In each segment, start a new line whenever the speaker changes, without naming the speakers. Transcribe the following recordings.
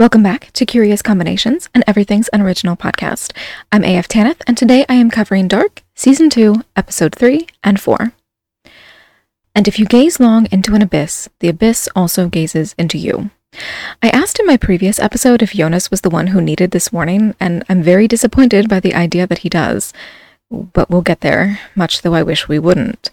Welcome back to Curious Combinations, and Everything's Unoriginal podcast. I'm AF Tanith, and today I am covering Dark, Season 2, Episode 3 and 4. And if you gaze long into an abyss, the abyss also gazes into you. I asked in my previous episode if Jonas was the one who needed this warning, and I'm very disappointed by the idea that he does but we'll get there, much though I wish we wouldn't.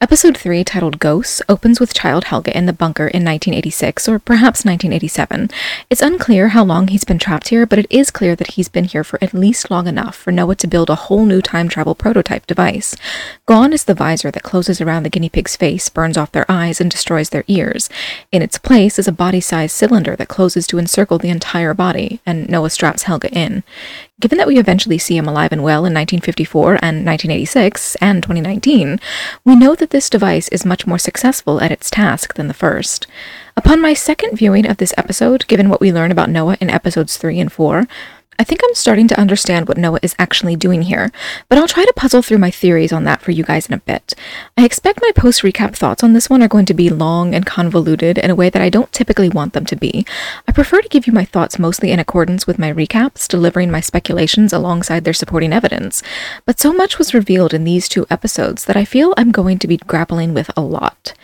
Episode 3, titled Ghosts, opens with Child Helge in the bunker in 1986, or perhaps 1987. It's unclear how long he's been trapped here, but it is clear that he's been here for at least long enough for Noah to build a whole new time travel prototype device. Gone is the visor that closes around the guinea pig's face, burns off their eyes, and destroys their ears. In its place is a body sized cylinder that closes to encircle the entire body, and Noah straps Helge in. Given that we eventually see him alive and well in 1954 and 1986 and 2019, we know that this device is much more successful at its task than the first. Upon my second viewing of this episode, given what we learn about Noah in episodes 3 and 4, I think I'm starting to understand what Noah is actually doing here, but I'll try to puzzle through my theories on that for you guys in a bit. I expect my post recap thoughts on this one are going to be long and convoluted in a way that I don't typically want them to be. I prefer to give you my thoughts mostly in accordance with my recaps, delivering my speculations alongside their supporting evidence. But so much was revealed in these two episodes that I feel I'm going to be grappling with a lot.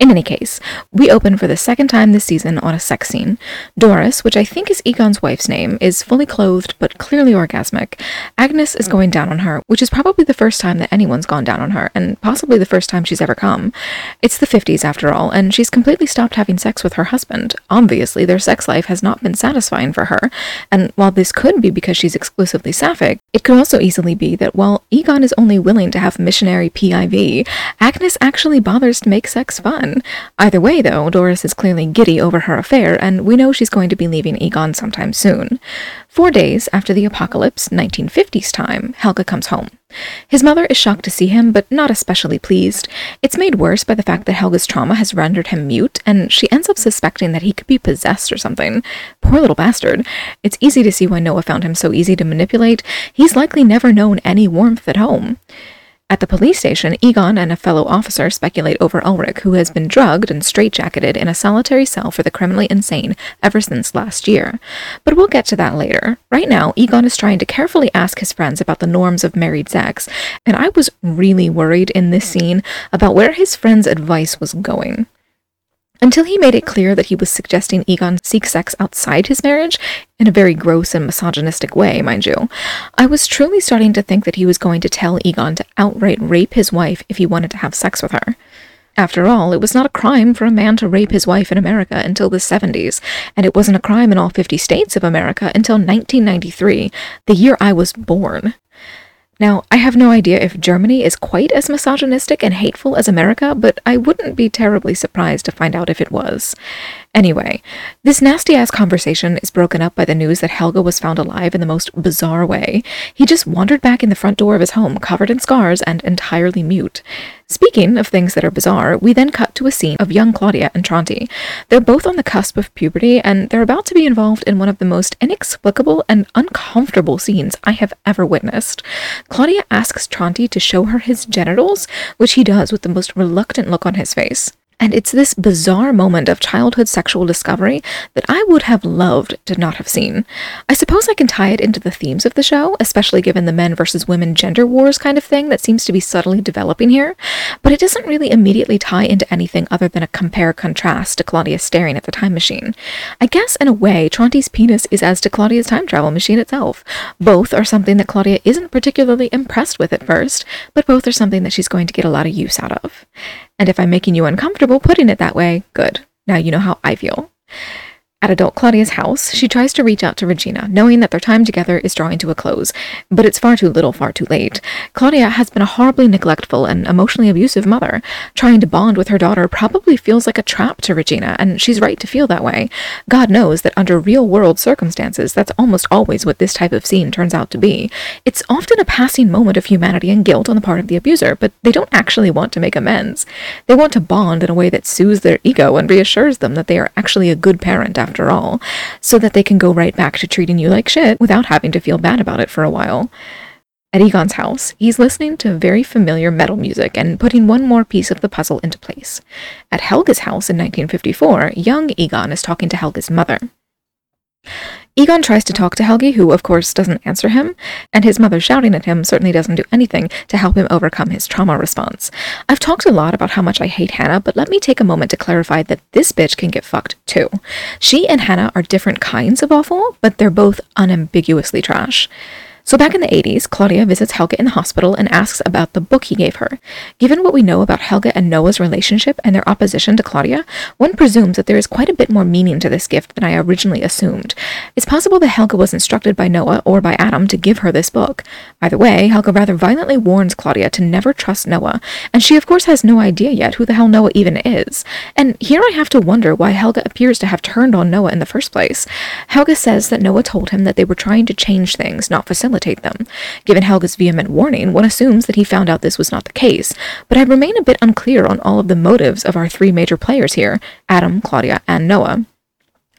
In any case, we open for the second time this season on a sex scene. Doris, which I think is Egon's wife's name, is fully clothed but clearly orgasmic. Agnes is going down on her, which is probably the first time that anyone's gone down on her, and possibly the first time she's ever come. It's the 50s after all, and she's completely stopped having sex with her husband. Obviously, their sex life has not been satisfying for her, and while this could be because she's exclusively sapphic, it could also easily be that while Egon is only willing to have missionary PIV, Agnes actually bothers to make sex fun. Either way, though, Doris is clearly giddy over her affair, and we know she's going to be leaving Egon sometime soon. Four days after the apocalypse, 1950s time, Helge comes home. His mother is shocked to see him, but not especially pleased. It's made worse by the fact that Helge's trauma has rendered him mute, and she ends up suspecting that he could be possessed or something. Poor little bastard. It's easy to see why Noah found him so easy to manipulate. He's likely never known any warmth at home. At the police station, Egon and a fellow officer speculate over Ulrich, who has been drugged and straitjacketed in a solitary cell for the criminally insane ever since last year. But we'll get to that later. Right now, Egon is trying to carefully ask his friends about the norms of married sex, and I was really worried in this scene about where his friend's advice was going. Until he made it clear that he was suggesting Egon seek sex outside his marriage, in a very gross and misogynistic way, mind you, I was truly starting to think that he was going to tell Egon to outright rape his wife if he wanted to have sex with her. After all, it was not a crime for a man to rape his wife in America until the 70s, and it wasn't a crime in all 50 states of America until 1993, the year I was born. Now, I have no idea if Germany is quite as misogynistic and hateful as America, but I wouldn't be terribly surprised to find out if it was. Anyway, this nasty ass conversation is broken up by the news that Helge was found alive in the most bizarre way. He just wandered back in the front door of his home, covered in scars and entirely mute. Speaking of things that are bizarre, we then cut to a scene of young Claudia and Tronte. They're both on the cusp of puberty, and they're about to be involved in one of the most inexplicable and uncomfortable scenes I have ever witnessed. Claudia asks Tronte to show her his genitals, which he does with the most reluctant look on his face. And it's this bizarre moment of childhood sexual discovery that I would have loved to not have seen. I suppose I can tie it into the themes of the show, especially given the men versus women gender wars kind of thing that seems to be subtly developing here, but it doesn't really immediately tie into anything other than a compare contrast to Claudia staring at the time machine. I guess, in a way, Tronte's penis is as to Claudia's time travel machine itself. Both are something that Claudia isn't particularly impressed with at first, but both are something that she's going to get a lot of use out of. And if I'm making you uncomfortable putting it that way, good. Now you know how I feel. At adult Claudia's house, she tries to reach out to Regina, knowing that their time together is drawing to a close, but it's far too little, far too late. Claudia has been a horribly neglectful and emotionally abusive mother. Trying to bond with her daughter probably feels like a trap to Regina, and she's right to feel that way. God knows that under real world circumstances, that's almost always what this type of scene turns out to be. It's often a passing moment of humanity and guilt on the part of the abuser, but they don't actually want to make amends. They want to bond in a way that soothes their ego and reassures them that they are actually a good parent after after all, so that they can go right back to treating you like shit without having to feel bad about it for a while. At Egon's house, he's listening to very familiar metal music and putting one more piece of the puzzle into place. At Helge's house in 1954, young Egon is talking to Helge's mother. Egon tries to talk to Helge, who of course doesn't answer him, and his mother shouting at him certainly doesn't do anything to help him overcome his trauma response. I've talked a lot about how much I hate Hannah, but let me take a moment to clarify that this bitch can get fucked too. She and Hannah are different kinds of awful, but they're both unambiguously trash. So back in the 80s, Claudia visits Helge in the hospital and asks about the book he gave her. Given what we know about Helge and Noah's relationship and their opposition to Claudia, one presumes that there is quite a bit more meaning to this gift than I originally assumed. It's possible that Helge was instructed by Noah or by Adam to give her this book. Either way, Helge rather violently warns Claudia to never trust Noah, and she of course has no idea yet who the hell Noah even is. And here I have to wonder why Helge appears to have turned on Noah in the first place. Helge says that Noah told him that they were trying to change things, not facilitate facilitate them. Given Helge's vehement warning, one assumes that he found out this was not the case, but I remain a bit unclear on all of the motives of our three major players here Adam, Claudia, and Noah.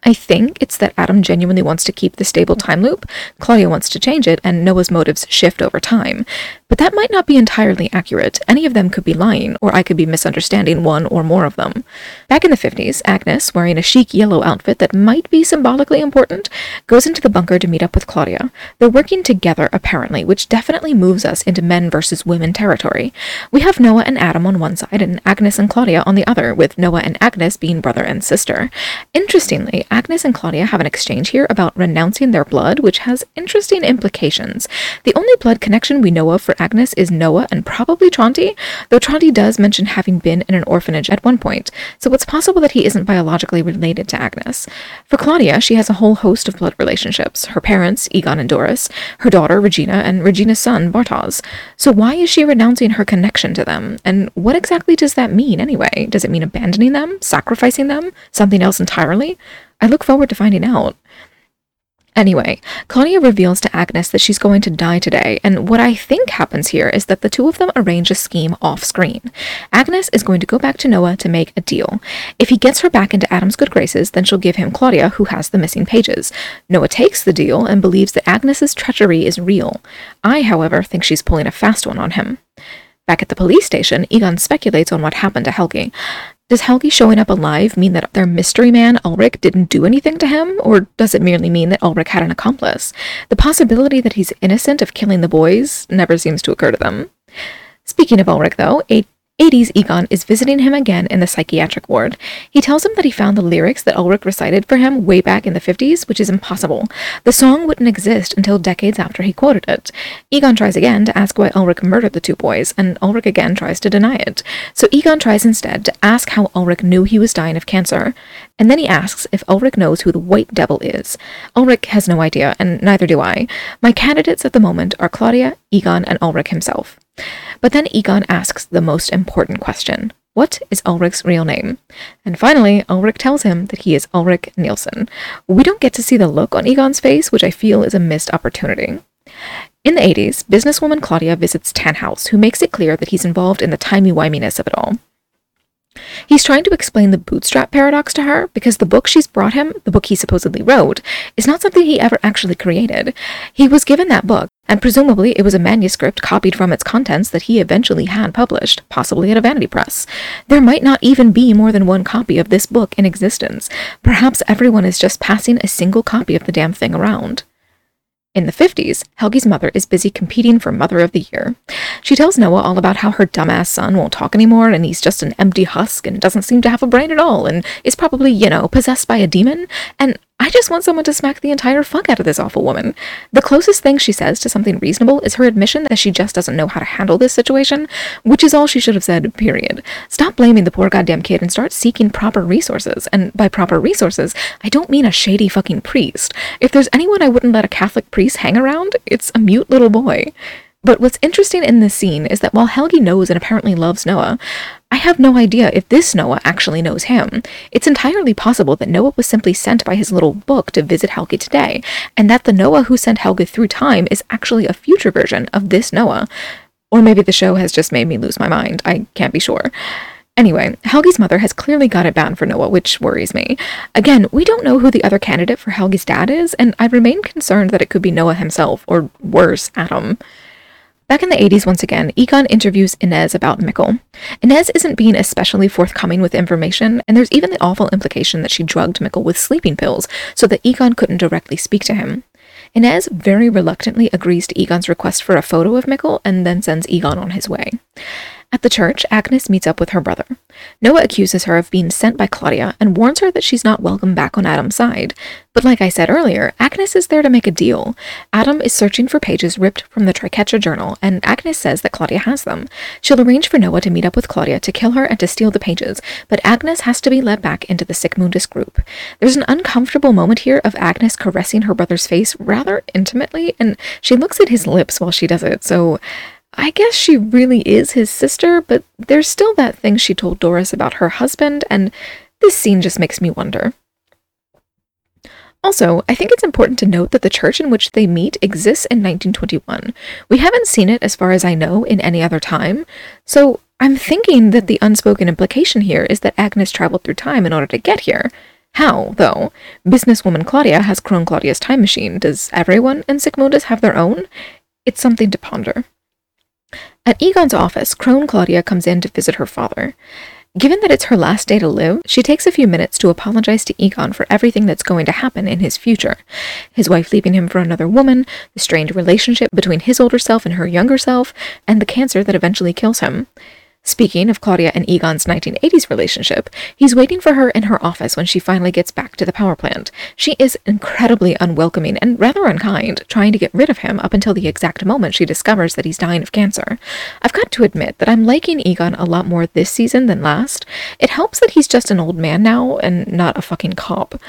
I think it's that Adam genuinely wants to keep the stable time loop, Claudia wants to change it, and Noah's motives shift over time. But that might not be entirely accurate. Any of them could be lying, or I could be misunderstanding one or more of them. Back in the 50s, Agnes, wearing a chic yellow outfit that might be symbolically important, goes into the bunker to meet up with Claudia. They're working together, apparently, which definitely moves us into men versus women territory. We have Noah and Adam on one side, and Agnes and Claudia on the other, with Noah and Agnes being brother and sister. Interestingly, Agnes and Claudia have an exchange here about renouncing their blood, which has interesting implications. The only blood connection we know of for Agnes is Noah and probably Tronte, though Tronte does mention having been in an orphanage at one point, so it's possible that he isn't biologically related to Agnes. For Claudia, she has a whole host of blood relationships her parents, Egon and Doris, her daughter, Regina, and Regina's son, Bartosz. So why is she renouncing her connection to them? And what exactly does that mean anyway? Does it mean abandoning them? Sacrificing them? Something else entirely? I look forward to finding out. Anyway, Claudia reveals to Agnes that she's going to die today, and what I think happens here is that the two of them arrange a scheme off screen. Agnes is going to go back to Noah to make a deal. If he gets her back into Adam's good graces, then she'll give him Claudia, who has the missing pages. Noah takes the deal and believes that Agnes's treachery is real. I, however, think she's pulling a fast one on him. Back at the police station, Egon speculates on what happened to Helge. Does Helge showing up alive mean that their mystery man, Ulrich, didn't do anything to him? Or does it merely mean that Ulrich had an accomplice? The possibility that he's innocent of killing the boys never seems to occur to them. Speaking of Ulrich, though, a 80s Egon is visiting him again in the psychiatric ward. He tells him that he found the lyrics that Ulrich recited for him way back in the 50s, which is impossible. The song wouldn't exist until decades after he quoted it. Egon tries again to ask why Ulrich murdered the two boys, and Ulrich again tries to deny it. So Egon tries instead to ask how Ulrich knew he was dying of cancer, and then he asks if Ulrich knows who the White Devil is. Ulrich has no idea, and neither do I. My candidates at the moment are Claudia, Egon, and Ulrich himself. But then Egon asks the most important question What is Ulrich's real name? And finally, Ulrich tells him that he is Ulrich Nielsen. We don't get to see the look on Egon's face, which I feel is a missed opportunity. In the 80s, businesswoman Claudia visits Tannhaus, who makes it clear that he's involved in the timey-wiminess of it all. He's trying to explain the bootstrap paradox to her because the book she's brought him, the book he supposedly wrote, is not something he ever actually created. He was given that book, and presumably it was a manuscript copied from its contents that he eventually had published, possibly at a vanity press. There might not even be more than one copy of this book in existence. Perhaps everyone is just passing a single copy of the damn thing around. In the 50s, Helge's mother is busy competing for Mother of the Year. She tells Noah all about how her dumbass son won't talk anymore and he's just an empty husk and doesn't seem to have a brain at all and is probably, you know, possessed by a demon. And I just want someone to smack the entire fuck out of this awful woman. The closest thing she says to something reasonable is her admission that she just doesn't know how to handle this situation, which is all she should have said, period. Stop blaming the poor goddamn kid and start seeking proper resources. And by proper resources, I don't mean a shady fucking priest. If there's anyone I wouldn't let a Catholic priest hang around, it's a mute little boy. But what's interesting in this scene is that while Helge knows and apparently loves Noah, I have no idea if this Noah actually knows him. It's entirely possible that Noah was simply sent by his little book to visit Helge today, and that the Noah who sent Helge through time is actually a future version of this Noah. Or maybe the show has just made me lose my mind. I can't be sure. Anyway, Helge's mother has clearly got it bad for Noah, which worries me. Again, we don't know who the other candidate for Helge's dad is, and I remain concerned that it could be Noah himself, or worse, Adam. Back in the 80s, once again, Egon interviews Ines about Mikkel. Ines isn't being especially forthcoming with information, and there's even the awful implication that she drugged Mikkel with sleeping pills so that Egon couldn't directly speak to him. Ines very reluctantly agrees to Egon's request for a photo of Mikkel and then sends Egon on his way. At the church, Agnes meets up with her brother. Noah accuses her of being sent by Claudia and warns her that she's not welcome back on Adam's side. But like I said earlier, Agnes is there to make a deal. Adam is searching for pages ripped from the Triquetra journal, and Agnes says that Claudia has them. She'll arrange for Noah to meet up with Claudia to kill her and to steal the pages, but Agnes has to be led back into the Sic Mundus group. There's an uncomfortable moment here of Agnes caressing her brother's face rather intimately, and she looks at his lips while she does it, so I guess she really is his sister, but there's still that thing she told Doris about her husband, and this scene just makes me wonder. Also, I think it's important to note that the church in which they meet exists in 1921. We haven't seen it, as far as I know, in any other time, so I'm thinking that the unspoken implication here is that Agnes traveled through time in order to get here. How, though? Businesswoman Claudia has Crone Claudia's time machine. Does everyone in Sic Mundus have their own? It's something to ponder. At Egon's office, Crone Claudia comes in to visit her father. Given that it's her last day to live, she takes a few minutes to apologize to Egon for everything that's going to happen in his future. His wife leaving him for another woman, the strained relationship between his older self and her younger self, and the cancer that eventually kills him. Speaking of Claudia and Egon's 1980s relationship, he's waiting for her in her office when she finally gets back to the power plant. She is incredibly unwelcoming and rather unkind, trying to get rid of him up until the exact moment she discovers that he's dying of cancer. I've got to admit that I'm liking Egon a lot more this season than last. It helps that he's just an old man now and not a fucking cop.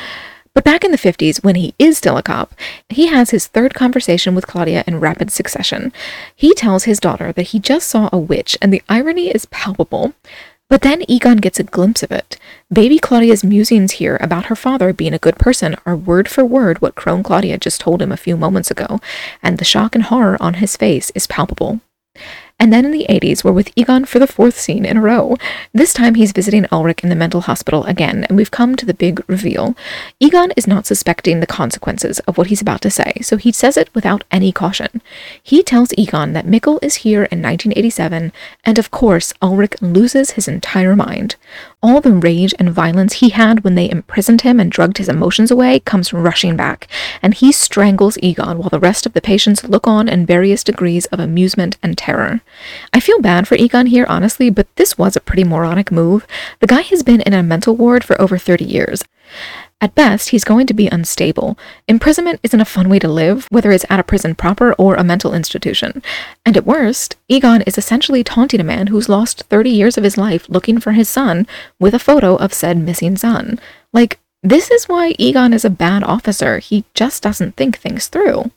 But back in the 50s, when he is still a cop, he has his third conversation with Claudia in rapid succession. He tells his daughter that he just saw a witch, and the irony is palpable. But then Egon gets a glimpse of it. Baby Claudia's musings here about her father being a good person are word for word what Crone Claudia just told him a few moments ago, and the shock and horror on his face is palpable. And then in the 80s, we're with Egon for the fourth scene in a row. This time he's visiting Ulrich in the mental hospital again, and we've come to the big reveal. Egon is not suspecting the consequences of what he's about to say, so he says it without any caution. He tells Egon that Mikkel is here in 1987, and of course, Ulrich loses his entire mind. All the rage and violence he had when they imprisoned him and drugged his emotions away comes rushing back, and he strangles Egon while the rest of the patients look on in various degrees of amusement and terror. I feel bad for Egon here, honestly, but this was a pretty moronic move. The guy has been in a mental ward for over 30 years. At best, he's going to be unstable. Imprisonment isn't a fun way to live, whether it's at a prison proper or a mental institution. And at worst, Egon is essentially taunting a man who's lost 30 years of his life looking for his son with a photo of said missing son. Like, this is why Egon is a bad officer. He just doesn't think things through.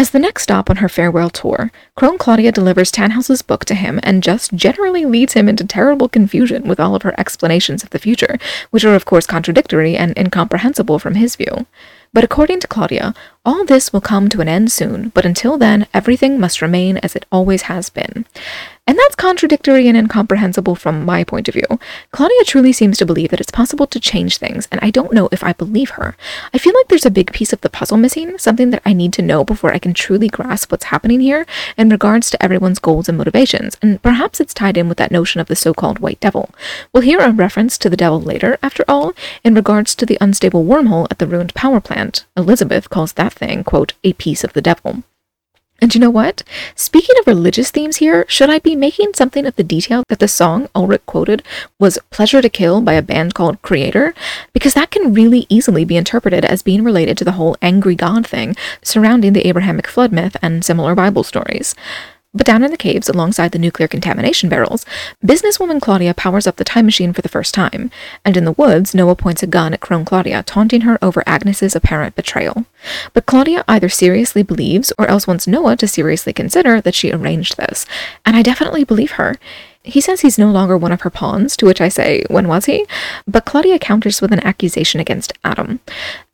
As the next stop on her farewell tour, Crone Claudia delivers Tannhaus's book to him and just generally leads him into terrible confusion with all of her explanations of the future, which are of course contradictory and incomprehensible from his view. But according to Claudia, all this will come to an end soon, but until then, everything must remain as it always has been. And that's contradictory and incomprehensible from my point of view. Claudia truly seems to believe that it's possible to change things, and I don't know if I believe her. I feel like there's a big piece of the puzzle missing, something that I need to know before I can truly grasp what's happening here in regards to everyone's goals and motivations, and perhaps it's tied in with that notion of the so called white devil. We'll hear a reference to the devil later, after all, in regards to the unstable wormhole at the ruined power plant. Elizabeth calls that thing, quote, a piece of the devil. And you know what? Speaking of religious themes here, should I be making something of the detail that the song Ulrich quoted was Pleasure to Kill by a band called Kreator? Because that can really easily be interpreted as being related to the whole angry God thing surrounding the Abrahamic flood myth and similar Bible stories. But down in the caves, alongside the nuclear contamination barrels, businesswoman Claudia powers up the time machine for the first time, and in the woods, Noah points a gun at Crone Claudia, taunting her over Agnes's apparent betrayal. But Claudia either seriously believes or else wants Noah to seriously consider that she arranged this, and I definitely believe her. He says he's no longer one of her pawns, to which I say, when was he? But Claudia counters with an accusation against Adam.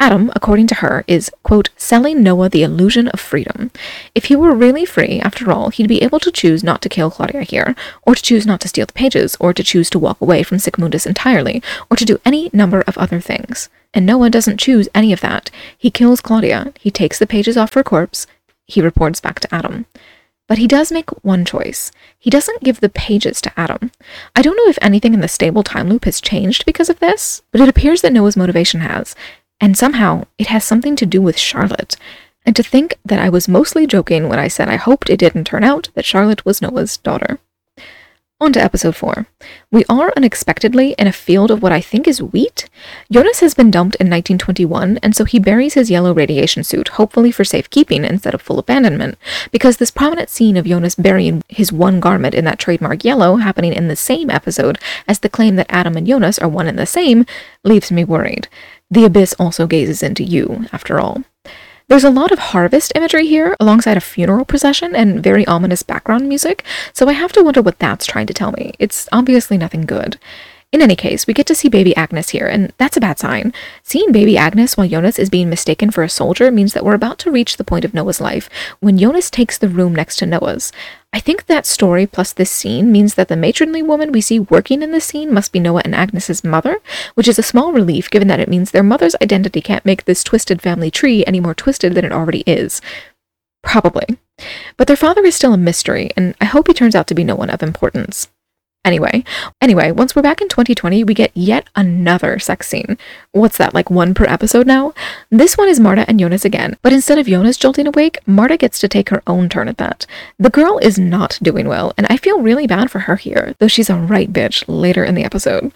Adam, according to her, is, quote, selling Noah the illusion of freedom. If he were really free, after all, he'd be able to choose not to kill Claudia here, or to choose not to steal the pages, or to choose to walk away from Sic Mundus entirely, or to do any number of other things. And Noah doesn't choose any of that. He kills Claudia, he takes the pages off her corpse, he reports back to Adam. But he does make one choice. He doesn't give the pages to Adam. I don't know if anything in the stable time loop has changed because of this, but it appears that Noah's motivation has. And somehow, it has something to do with Charlotte. And to think that I was mostly joking when I said I hoped it didn't turn out that Charlotte was Noah's daughter. On to episode 4. We are unexpectedly in a field of what I think is wheat. Jonas has been dumped in 1921, and so he buries his yellow radiation suit, hopefully for safekeeping instead of full abandonment, because this prominent scene of Jonas burying his one garment in that trademark yellow, happening in the same episode as the claim that Adam and Jonas are one and the same, leaves me worried. The abyss also gazes into you, after all. There's a lot of harvest imagery here, alongside a funeral procession and very ominous background music, so I have to wonder what that's trying to tell me. It's obviously nothing good. In any case, we get to see baby Agnes here, and that's a bad sign. Seeing baby Agnes while Jonas is being mistaken for a soldier means that we're about to reach the point of Noah's life when Jonas takes the room next to Noah's. I think that story plus this scene means that the matronly woman we see working in this scene must be Noah and Agnes's mother, which is a small relief given that it means their mother's identity can't make this twisted family tree any more twisted than it already is. Probably. But their father is still a mystery, and I hope he turns out to be no one of importance. Anyway, anyway, once we're back in 2020, we get yet another sex scene. What's that, like one per episode now? This one is Marta and Jonas again, but instead of Jonas jolting awake, Marta gets to take her own turn at that. The girl is not doing well, and I feel really bad for her here, though she's a right bitch later in the episode.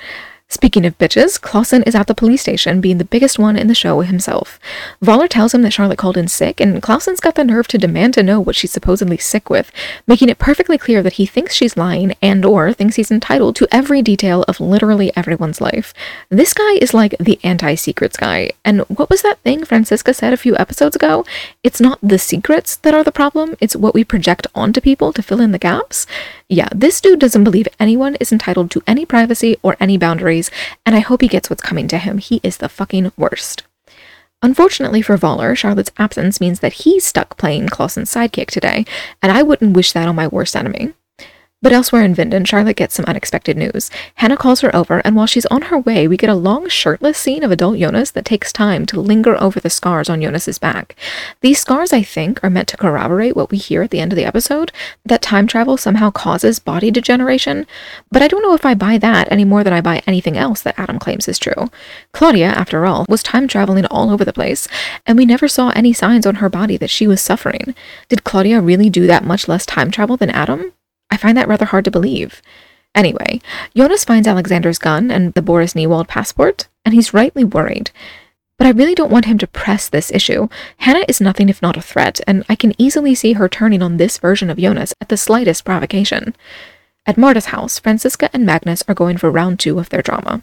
Speaking of bitches, Clausen is at the police station, being the biggest one in the show himself. Voller tells him that Charlotte called in sick, and Clausen's got the nerve to demand to know what she's supposedly sick with, making it perfectly clear that he thinks she's lying and or thinks he's entitled to every detail of literally everyone's life. This guy is like the anti-secrets guy, and what was that thing Franziska said a few episodes ago? It's not the secrets that are the problem, it's what we project onto people to fill in the gaps. Yeah, this dude doesn't believe anyone is entitled to any privacy or any boundaries, and I hope he gets what's coming to him. He is the fucking worst. Unfortunately for Voller, Charlotte's absence means that he's stuck playing Clausen's sidekick today, and I wouldn't wish that on my worst enemy. But elsewhere in Winden, Charlotte gets some unexpected news. Hannah calls her over, and while she's on her way, we get a long shirtless scene of adult Jonas that takes time to linger over the scars on Jonas's back. These scars, I think, are meant to corroborate what we hear at the end of the episode that time travel somehow causes body degeneration. But I don't know if I buy that any more than I buy anything else that Adam claims is true. Claudia, after all, was time traveling all over the place, and we never saw any signs on her body that she was suffering. Did Claudia really do that much less time travel than Adam? I find that rather hard to believe. Anyway, Jonas finds Alexander's gun and the Boris Niewald passport, and he's rightly worried. But I really don't want him to press this issue. Hannah is nothing if not a threat, and I can easily see her turning on this version of Jonas at the slightest provocation. At Marta's house, Franziska and Magnus are going for round two of their drama.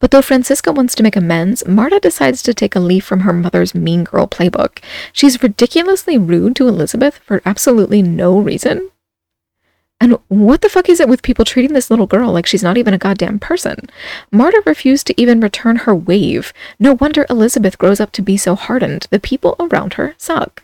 But though Franziska wants to make amends, Marta decides to take a leaf from her mother's mean girl playbook. She's ridiculously rude to Elizabeth for absolutely no reason. And what the fuck is it with people treating this little girl like she's not even a goddamn person? Marta refused to even return her wave. No wonder Elizabeth grows up to be so hardened. The people around her suck.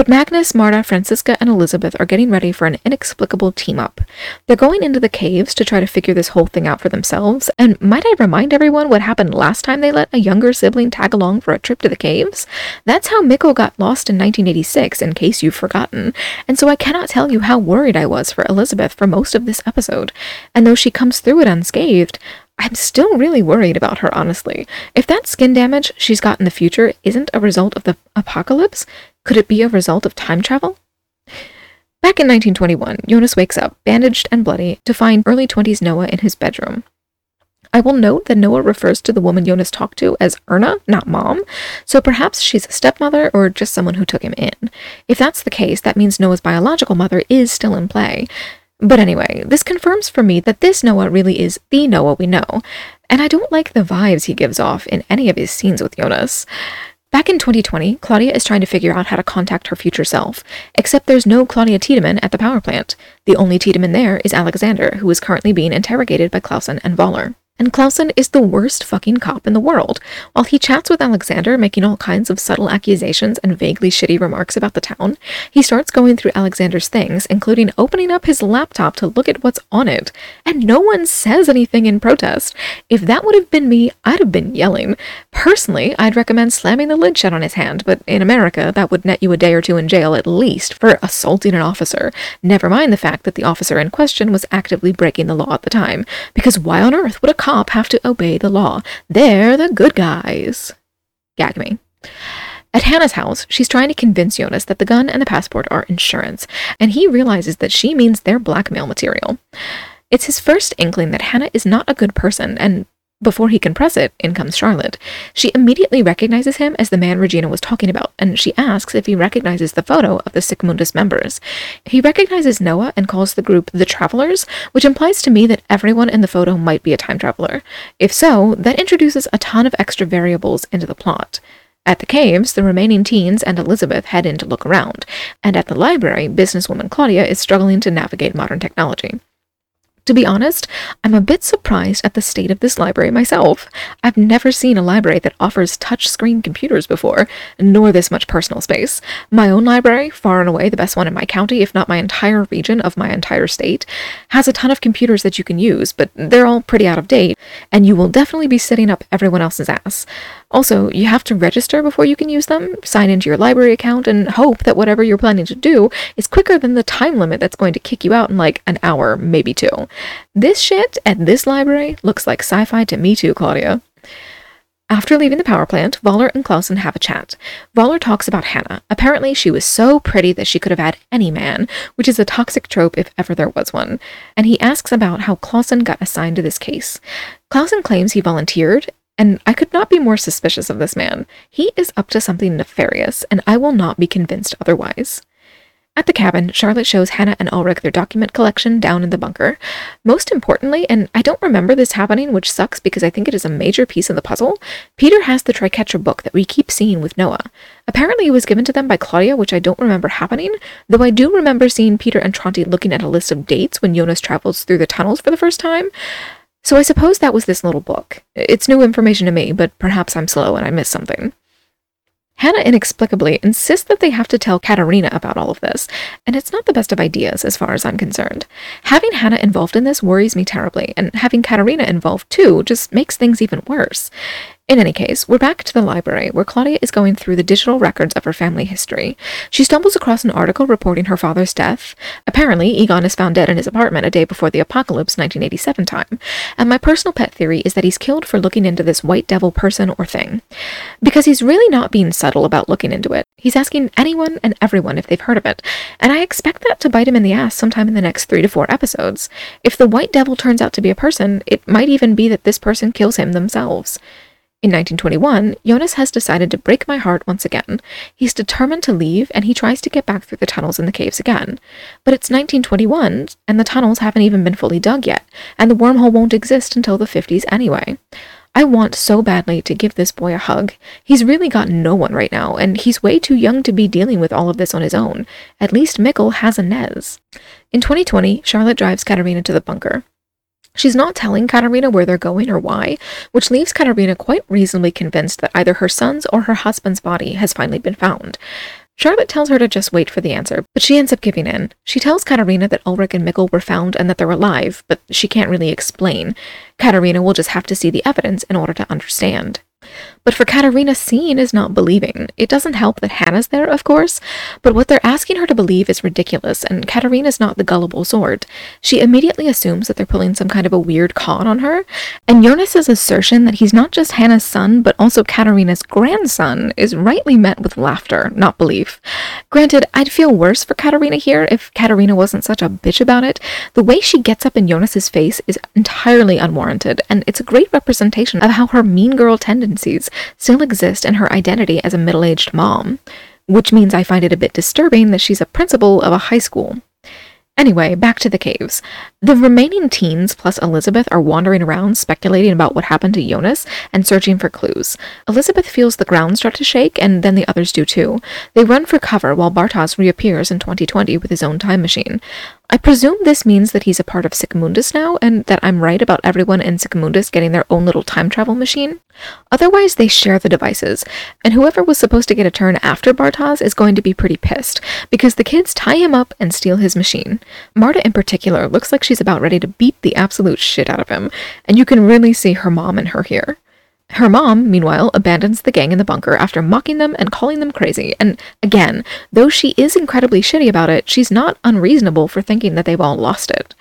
But Magnus, Marta, Franziska, and Elizabeth are getting ready for an inexplicable team up. They're going into the caves to try to figure this whole thing out for themselves, and might I remind everyone what happened last time they let a younger sibling tag along for a trip to the caves? That's how Mikko got lost in 1986, in case you've forgotten, and so I cannot tell you how worried I was for Elizabeth for most of this episode. And though she comes through it unscathed, I'm still really worried about her, honestly. If that skin damage she's got in the future isn't a result of the apocalypse, could it be a result of time travel? Back in 1921, Jonas wakes up, bandaged and bloody, to find early 20s Noah in his bedroom. I will note that Noah refers to the woman Jonas talked to as Erna, not mom, so perhaps she's a stepmother or just someone who took him in. If that's the case, that means Noah's biological mother is still in play. But anyway, this confirms for me that this Noah really is the Noah we know, and I don't like the vibes he gives off in any of his scenes with Jonas. Back in 2020, Claudia is trying to figure out how to contact her future self, except there's no Claudia Tiedemann at the power plant. The only Tiedemann there is Alexander, who is currently being interrogated by Clausen and Voller. And Clausen is the worst fucking cop in the world. While he chats with Alexander, making all kinds of subtle accusations and vaguely shitty remarks about the town, he starts going through Alexander's things, including opening up his laptop to look at what's on it, and no one says anything in protest. If that would have been me, I'd have been yelling. Personally, I'd recommend slamming the lid shut on his hand, but in America, that would net you a day or two in jail at least for assaulting an officer, never mind the fact that the officer in question was actively breaking the law at the time, because why on earth would a cop have to obey the law? They're the good guys. Gag me. At Hannah's house, she's trying to convince Jonas that the gun and the passport are insurance, and he realizes that she means they're blackmail material. It's his first inkling that Hannah is not a good person, and before he can press it, in comes Charlotte. She immediately recognizes him as the man Regina was talking about, and she asks if he recognizes the photo of the Sic Mundus members. He recognizes Noah and calls the group the Travelers, which implies to me that everyone in the photo might be a time traveler. If so, that introduces a ton of extra variables into the plot. At the caves, the remaining teens and Elizabeth head in to look around, and at the library, businesswoman Claudia is struggling to navigate modern technology. To be honest, I'm a bit surprised at the state of this library myself. I've never seen a library that offers touchscreen computers before, nor this much personal space. My own library, far and away the best one in my county, if not my entire region of my entire state, has a ton of computers that you can use, but they're all pretty out of date, and you will definitely be sitting up everyone else's ass. Also, you have to register before you can use them, sign into your library account, and hope that whatever you're planning to do is quicker than the time limit that's going to kick you out in like an hour, maybe two. This shit at this library looks like sci fi to me too, Claudia. After leaving the power plant, Voller and Clausen have a chat. Voller talks about Hannah. Apparently, she was so pretty that she could have had any man, which is a toxic trope if ever there was one. And he asks about how Clausen got assigned to this case. Clausen claims he volunteered and I could not be more suspicious of this man. He is up to something nefarious, and I will not be convinced otherwise. At the cabin, Charlotte shows Hannah and Ulrich their document collection down in the bunker. Most importantly, and I don't remember this happening, which sucks because I think it is a major piece of the puzzle, Peter has the Triquetra book that we keep seeing with Noah. Apparently it was given to them by Claudia, which I don't remember happening, though I do remember seeing Peter and Tronte looking at a list of dates when Jonas travels through the tunnels for the first time. So I suppose that was this little book. It's new information to me, but perhaps I'm slow and I missed something. Hannah inexplicably insists that they have to tell Katerina about all of this, and it's not the best of ideas as far as I'm concerned. Having Hannah involved in this worries me terribly, and having Katerina involved too just makes things even worse. In any case, we're back to the library where Claudia is going through the digital records of her family history. She stumbles across an article reporting her father's death. Apparently, Egon is found dead in his apartment a day before the apocalypse 1987 time, and my personal pet theory is that he's killed for looking into this white devil person or thing. Because he's really not being subtle about looking into it. He's asking anyone and everyone if they've heard of it, and I expect that to bite him in the ass sometime in the next three to four episodes. If the white devil turns out to be a person, it might even be that this person kills him themselves. In 1921, Jonas has decided to break my heart once again. He's determined to leave and he tries to get back through the tunnels in the caves again. But it's 1921 and the tunnels haven't even been fully dug yet, and the wormhole won't exist until the 50s anyway. I want so badly to give this boy a hug. He's really got no one right now, and he's way too young to be dealing with all of this on his own. At least Mikkel has Ines. In 2020, Charlotte drives Katerina to the bunker. She's not telling Katerina where they're going or why, which leaves Katerina quite reasonably convinced that either her son's or her husband's body has finally been found. Charlotte tells her to just wait for the answer, but she ends up giving in. She tells Katerina that Ulrich and Mikkel were found and that they're alive, but she can't really explain. Katerina will just have to see the evidence in order to understand. But for Katerina, seeing is not believing. It doesn't help that Hannah's there, of course, but what they're asking her to believe is ridiculous, and Katerina's not the gullible sort. She immediately assumes that they're pulling some kind of a weird con on her, and Jonas's assertion that he's not just Hannah's son, but also Katerina's grandson is rightly met with laughter, not belief. Granted, I'd feel worse for Katerina here if Katerina wasn't such a bitch about it. The way she gets up in Jonas's face is entirely unwarranted, and it's a great representation of how her mean girl tendencies still exist in her identity as a middle aged mom, which means I find it a bit disturbing that she's a principal of a high school. Anyway, back to the caves. The remaining teens plus Elizabeth are wandering around speculating about what happened to Jonas and searching for clues. Elizabeth feels the ground start to shake, and then the others do too. They run for cover while Bartosz reappears in 2020 with his own time machine. I presume this means that he's a part of Sic Mundus now, and that I'm right about everyone in Sic Mundus getting their own little time travel machine. Otherwise, they share the devices, and whoever was supposed to get a turn after Bartosz is going to be pretty pissed, because the kids tie him up and steal his machine. Marta, in particular, looks like she's about ready to beat the absolute shit out of him, and you can really see her mom in her here. Her mom, meanwhile, abandons the gang in the bunker after mocking them and calling them crazy. And again, though she is incredibly shitty about it, she's not unreasonable for thinking that they've all lost it.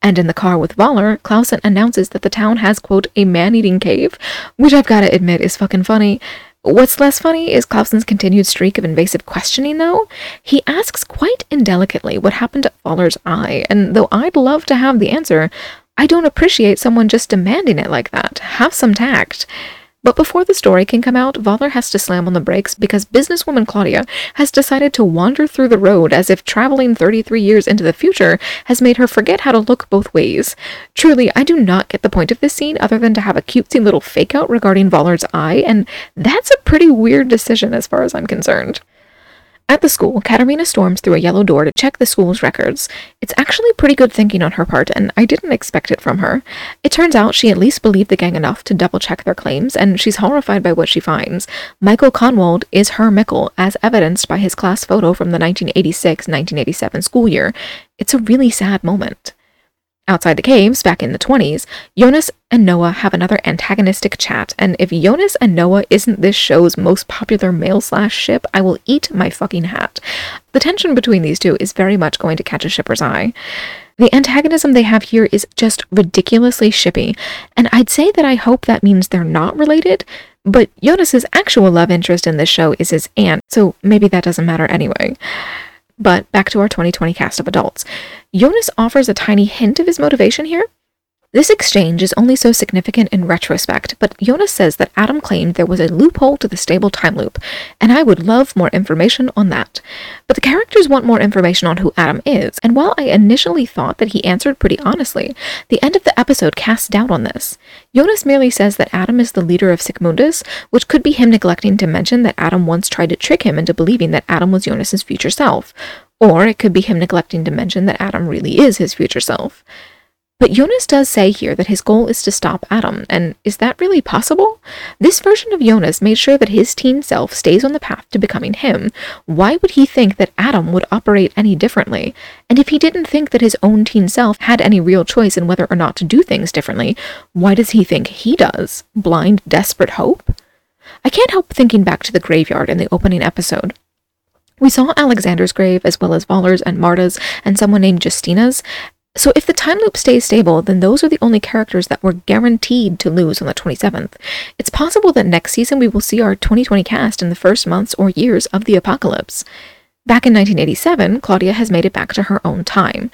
And in the car with Voller, Clausen announces that the town has, quote, a man eating cave, which I've gotta admit is fucking funny. What's less funny is Clausen's continued streak of invasive questioning, though. He asks quite indelicately what happened to Voller's eye, and though I'd love to have the answer, I don't appreciate someone just demanding it like that. Have some tact. But before the story can come out, Voller has to slam on the brakes because businesswoman Claudia has decided to wander through the road as if traveling 33 years into the future has made her forget how to look both ways. Truly, I do not get the point of this scene other than to have a cutesy little fake out regarding Voller's eye, and that's a pretty weird decision as far as I'm concerned. At the school, Katerina storms through a yellow door to check the school's records. It's actually pretty good thinking on her part, and I didn't expect it from her. It turns out she at least believed the gang enough to double check their claims, and she's horrified by what she finds. Michael Kahnwald is her Mikkel, as evidenced by his class photo from the 1986 1987 school year. It's a really sad moment. Outside the caves, back in the 20s, Jonas and Noah have another antagonistic chat, and if Jonas and Noah isn't this show's most popular male slash ship, I will eat my fucking hat. The tension between these two is very much going to catch a shipper's eye. The antagonism they have here is just ridiculously shippy, and I'd say that I hope that means they're not related, but Jonas's actual love interest in this show is his aunt, so maybe that doesn't matter anyway. But back to our 2020 cast of adults. Jonas offers a tiny hint of his motivation here, this exchange is only so significant in retrospect, but Jonas says that Adam claimed there was a loophole to the stable time loop, and I would love more information on that. But the characters want more information on who Adam is, and while I initially thought that he answered pretty honestly, the end of the episode casts doubt on this. Jonas merely says that Adam is the leader of Sic Mundus, which could be him neglecting to mention that Adam once tried to trick him into believing that Adam was Jonas's future self. Or it could be him neglecting to mention that Adam really is his future self. But Jonas does say here that his goal is to stop Adam, and is that really possible? This version of Jonas made sure that his teen self stays on the path to becoming him. Why would he think that Adam would operate any differently? And if he didn't think that his own teen self had any real choice in whether or not to do things differently, why does he think he does? Blind, desperate hope? I can't help thinking back to the graveyard in the opening episode. We saw Alexander's grave as well as Voller's and Marta's and someone named Justina's, so if the time loop stays stable, then those are the only characters that we're guaranteed to lose on the 27th. It's possible that next season we will see our 2020 cast in the first months or years of the apocalypse. Back in 1987, Claudia has made it back to her own time.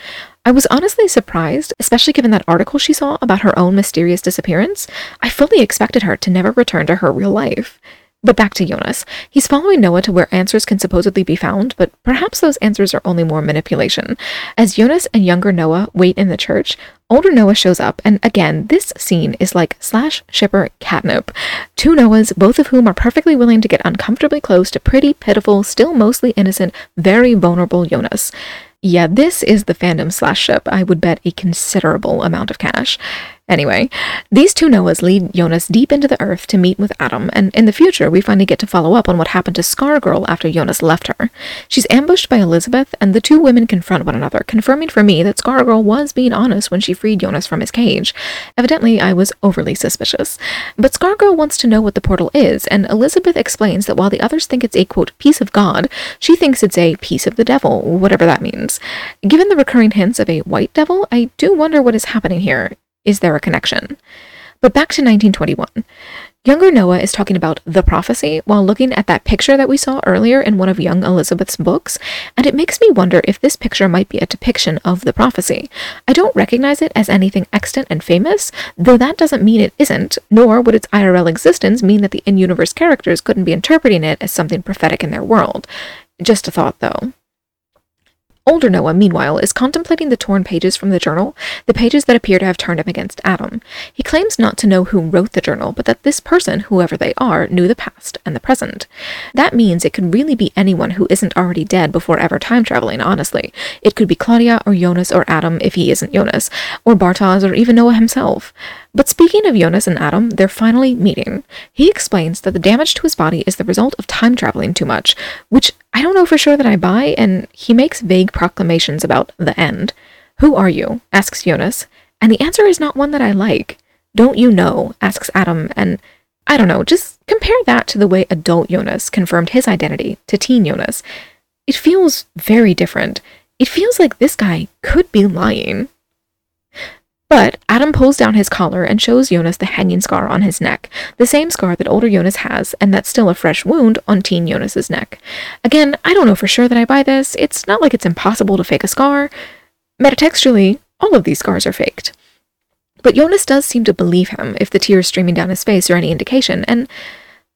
I was honestly surprised, especially given that article she saw about her own mysterious disappearance. I fully expected her to never return to her real life. But back to Jonas. He's following Noah to where answers can supposedly be found, but perhaps those answers are only more manipulation. As Jonas and younger Noah wait in the church, older Noah shows up, and again, this scene is like slash shipper catnip. Two Noahs, both of whom are perfectly willing to get uncomfortably close to pretty, pitiful, still mostly innocent, very vulnerable Jonas. Yeah, this is the fandom slash ship. I would bet a considerable amount of cash. Anyway, these two Noahs lead Jonas deep into the earth to meet with Adam, and in the future, we finally get to follow up on what happened to Scargirl after Jonas left her. She's ambushed by Elizabeth, and the two women confront one another, confirming for me that Scargirl was being honest when she freed Jonas from his cage. Evidently, I was overly suspicious. But Scargirl wants to know what the portal is, and Elizabeth explains that while the others think it's a quote, piece of God, she thinks it's a piece of the devil, whatever that means. Given the recurring hints of a white devil, I do wonder what is happening here. Is there a connection? But back to 1921. Younger Noah is talking about the prophecy while looking at that picture that we saw earlier in one of young Elizabeth's books, and it makes me wonder if this picture might be a depiction of the prophecy. I don't recognize it as anything extant and famous, though that doesn't mean it isn't, nor would its IRL existence mean that the in universe characters couldn't be interpreting it as something prophetic in their world. Just a thought, though. Older Noah, meanwhile, is contemplating the torn pages from the journal, the pages that appear to have turned him against Adam. He claims not to know who wrote the journal, but that this person, whoever they are, knew the past and the present. That means it could really be anyone who isn't already dead before ever time traveling, honestly. It could be Claudia or Jonas or Adam if he isn't Jonas, or Bartosz or even Noah himself. But speaking of Jonas and Adam, they're finally meeting. He explains that the damage to his body is the result of time traveling too much, which I don't know for sure that I buy, and he makes vague proclamations about the end. Who are you? asks Jonas, and the answer is not one that I like. Don't you know? asks Adam, and I don't know, just compare that to the way adult Jonas confirmed his identity to teen Jonas. It feels very different. It feels like this guy could be lying. But Adam pulls down his collar and shows Jonas the hanging scar on his neck, the same scar that older Jonas has, and that's still a fresh wound on teen Jonas's neck. Again, I don't know for sure that I buy this. It's not like it's impossible to fake a scar. Metatextually, all of these scars are faked. But Jonas does seem to believe him if the tears streaming down his face are any indication, and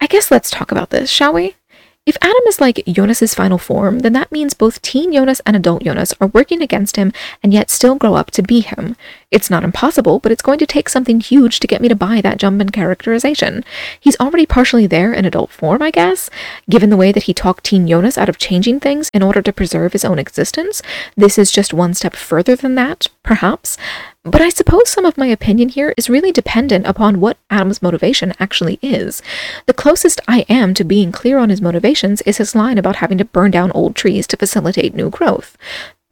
I guess let's talk about this, shall we? If Adam is like Jonas's final form, then that means both teen Jonas and adult Jonas are working against him and yet still grow up to be him. It's not impossible, but it's going to take something huge to get me to buy that jump in characterization. He's already partially there in adult form, I guess, given the way that he talked teen Jonas out of changing things in order to preserve his own existence. This is just one step further than that, perhaps. But I suppose some of my opinion here is really dependent upon what Adam's motivation actually is. The closest I am to being clear on his motivations is his line about having to burn down old trees to facilitate new growth.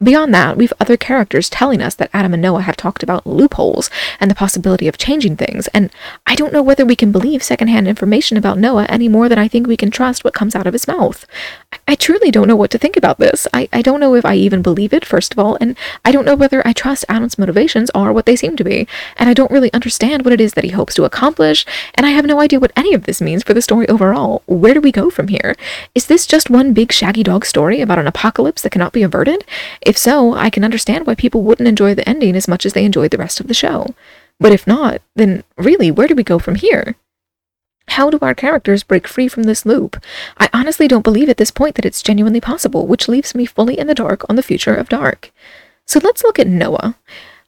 Beyond that, we've other characters telling us that Adam and Noah have talked about loopholes and the possibility of changing things, and I don't know whether we can believe secondhand information about Noah any more than I think we can trust what comes out of his mouth. I truly don't know what to think about this. I, I don't know if I even believe it, first of all, and I don't know whether I trust Adam's motivations are what they seem to be, and I don't really understand what it is that he hopes to accomplish, and I have no idea what any of this means for the story overall. Where do we go from here? Is this just one big shaggy dog story about an apocalypse that cannot be averted? If so, I can understand why people wouldn't enjoy the ending as much as they enjoyed the rest of the show. But if not, then really, where do we go from here? How do our characters break free from this loop? I honestly don't believe at this point that it's genuinely possible, which leaves me fully in the dark on the future of Dark. So let's look at Noah.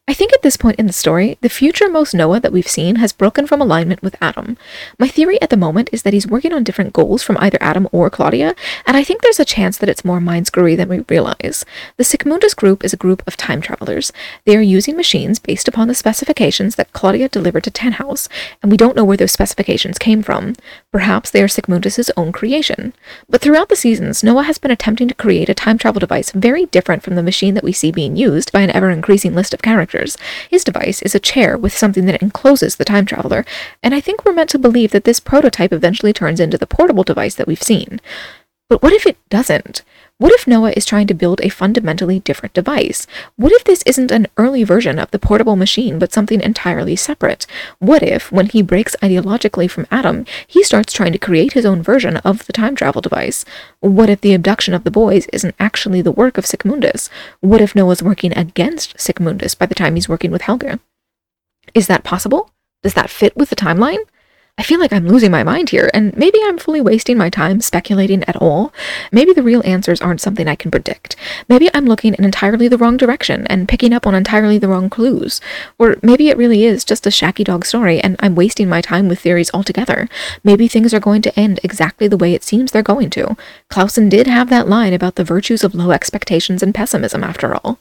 I think at this point in the story, the future most Noah that we've seen has broken from alignment with Adam. My theory at the moment is that he's working on different goals from either Adam or Claudia, and I think there's a chance that it's more mind screwy than we realize. The Sic Mundus group is a group of time travelers. They are using machines based upon the specifications that Claudia delivered to Tannhaus, and we don't know where those specifications came from. Perhaps they are Sic Mundus's own creation. But throughout the seasons, Noah has been attempting to create a time travel device very different from the machine that we see being used by an ever increasing list of characters characters. His device is a chair with something that encloses the time traveler, and I think we're meant to believe that this prototype eventually turns into the portable device that we've seen. But what if it doesn't? What if Noah is trying to build a fundamentally different device? What if this isn't an early version of the portable machine, but something entirely separate? What if, when he breaks ideologically from Adam, he starts trying to create his own version of the time travel device? What if the abduction of the boys isn't actually the work of Sic Mundus? What if Noah's working against Sic Mundus by the time he's working with Helge? Is that possible? Does that fit with the timeline? I feel like I'm losing my mind here, and maybe I'm fully wasting my time speculating at all. Maybe the real answers aren't something I can predict. Maybe I'm looking in entirely the wrong direction and picking up on entirely the wrong clues. Or maybe it really is just a shaky dog story and I'm wasting my time with theories altogether. Maybe things are going to end exactly the way it seems they're going to. Clausen did have that line about the virtues of low expectations and pessimism, after all.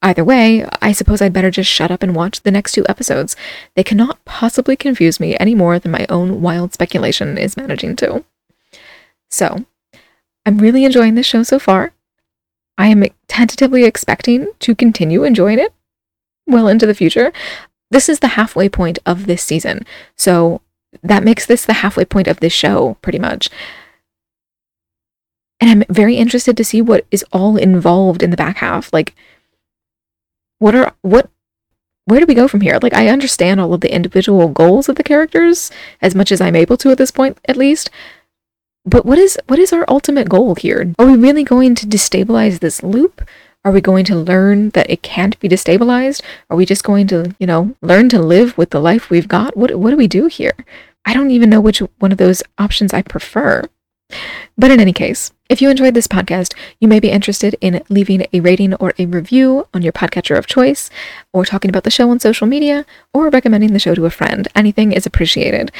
Either way, I suppose I'd better just shut up and watch the next two episodes. They cannot possibly confuse me any more than my own wild speculation is managing to. So, I'm really enjoying this show so far. I am tentatively expecting to continue enjoying it well into the future. This is the halfway point of this season, so that makes this the halfway point of this show, pretty much. And I'm very interested to see what is all involved in the back half. Like, what are what where do we go from here? Like I understand all of the individual goals of the characters as much as I'm able to at this point at least. But what is what is our ultimate goal here? Are we really going to destabilize this loop? Are we going to learn that it can't be destabilized? Are we just going to, you know, learn to live with the life we've got? What what do we do here? I don't even know which one of those options I prefer. But in any case, if you enjoyed this podcast, you may be interested in leaving a rating or a review on your podcatcher of choice, or talking about the show on social media, or recommending the show to a friend. Anything is appreciated.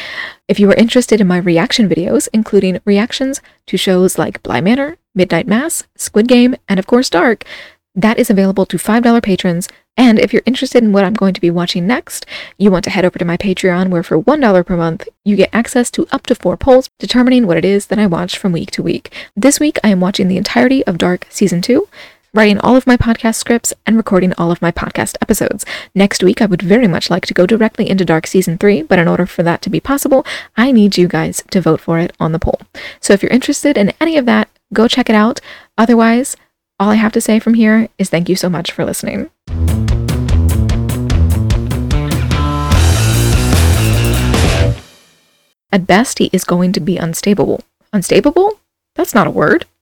If you are interested in my reaction videos, including reactions to shows like Bly Manor, Midnight Mass, Squid Game, and of course Dark, that is available to $5 patrons. And if you're interested in what I'm going to be watching next, you want to head over to my Patreon, where for $1 per month, you get access to up to four polls determining what it is that I watch from week to week. This week, I am watching the entirety of Dark Season 2, writing all of my podcast scripts, and recording all of my podcast episodes. Next week, I would very much like to go directly into Dark Season 3, but in order for that to be possible, I need you guys to vote for it on the poll. So if you're interested in any of that, go check it out. Otherwise, all I have to say from here is thank you so much for listening. At best, he is going to be unstable. Unstable? That's not a word.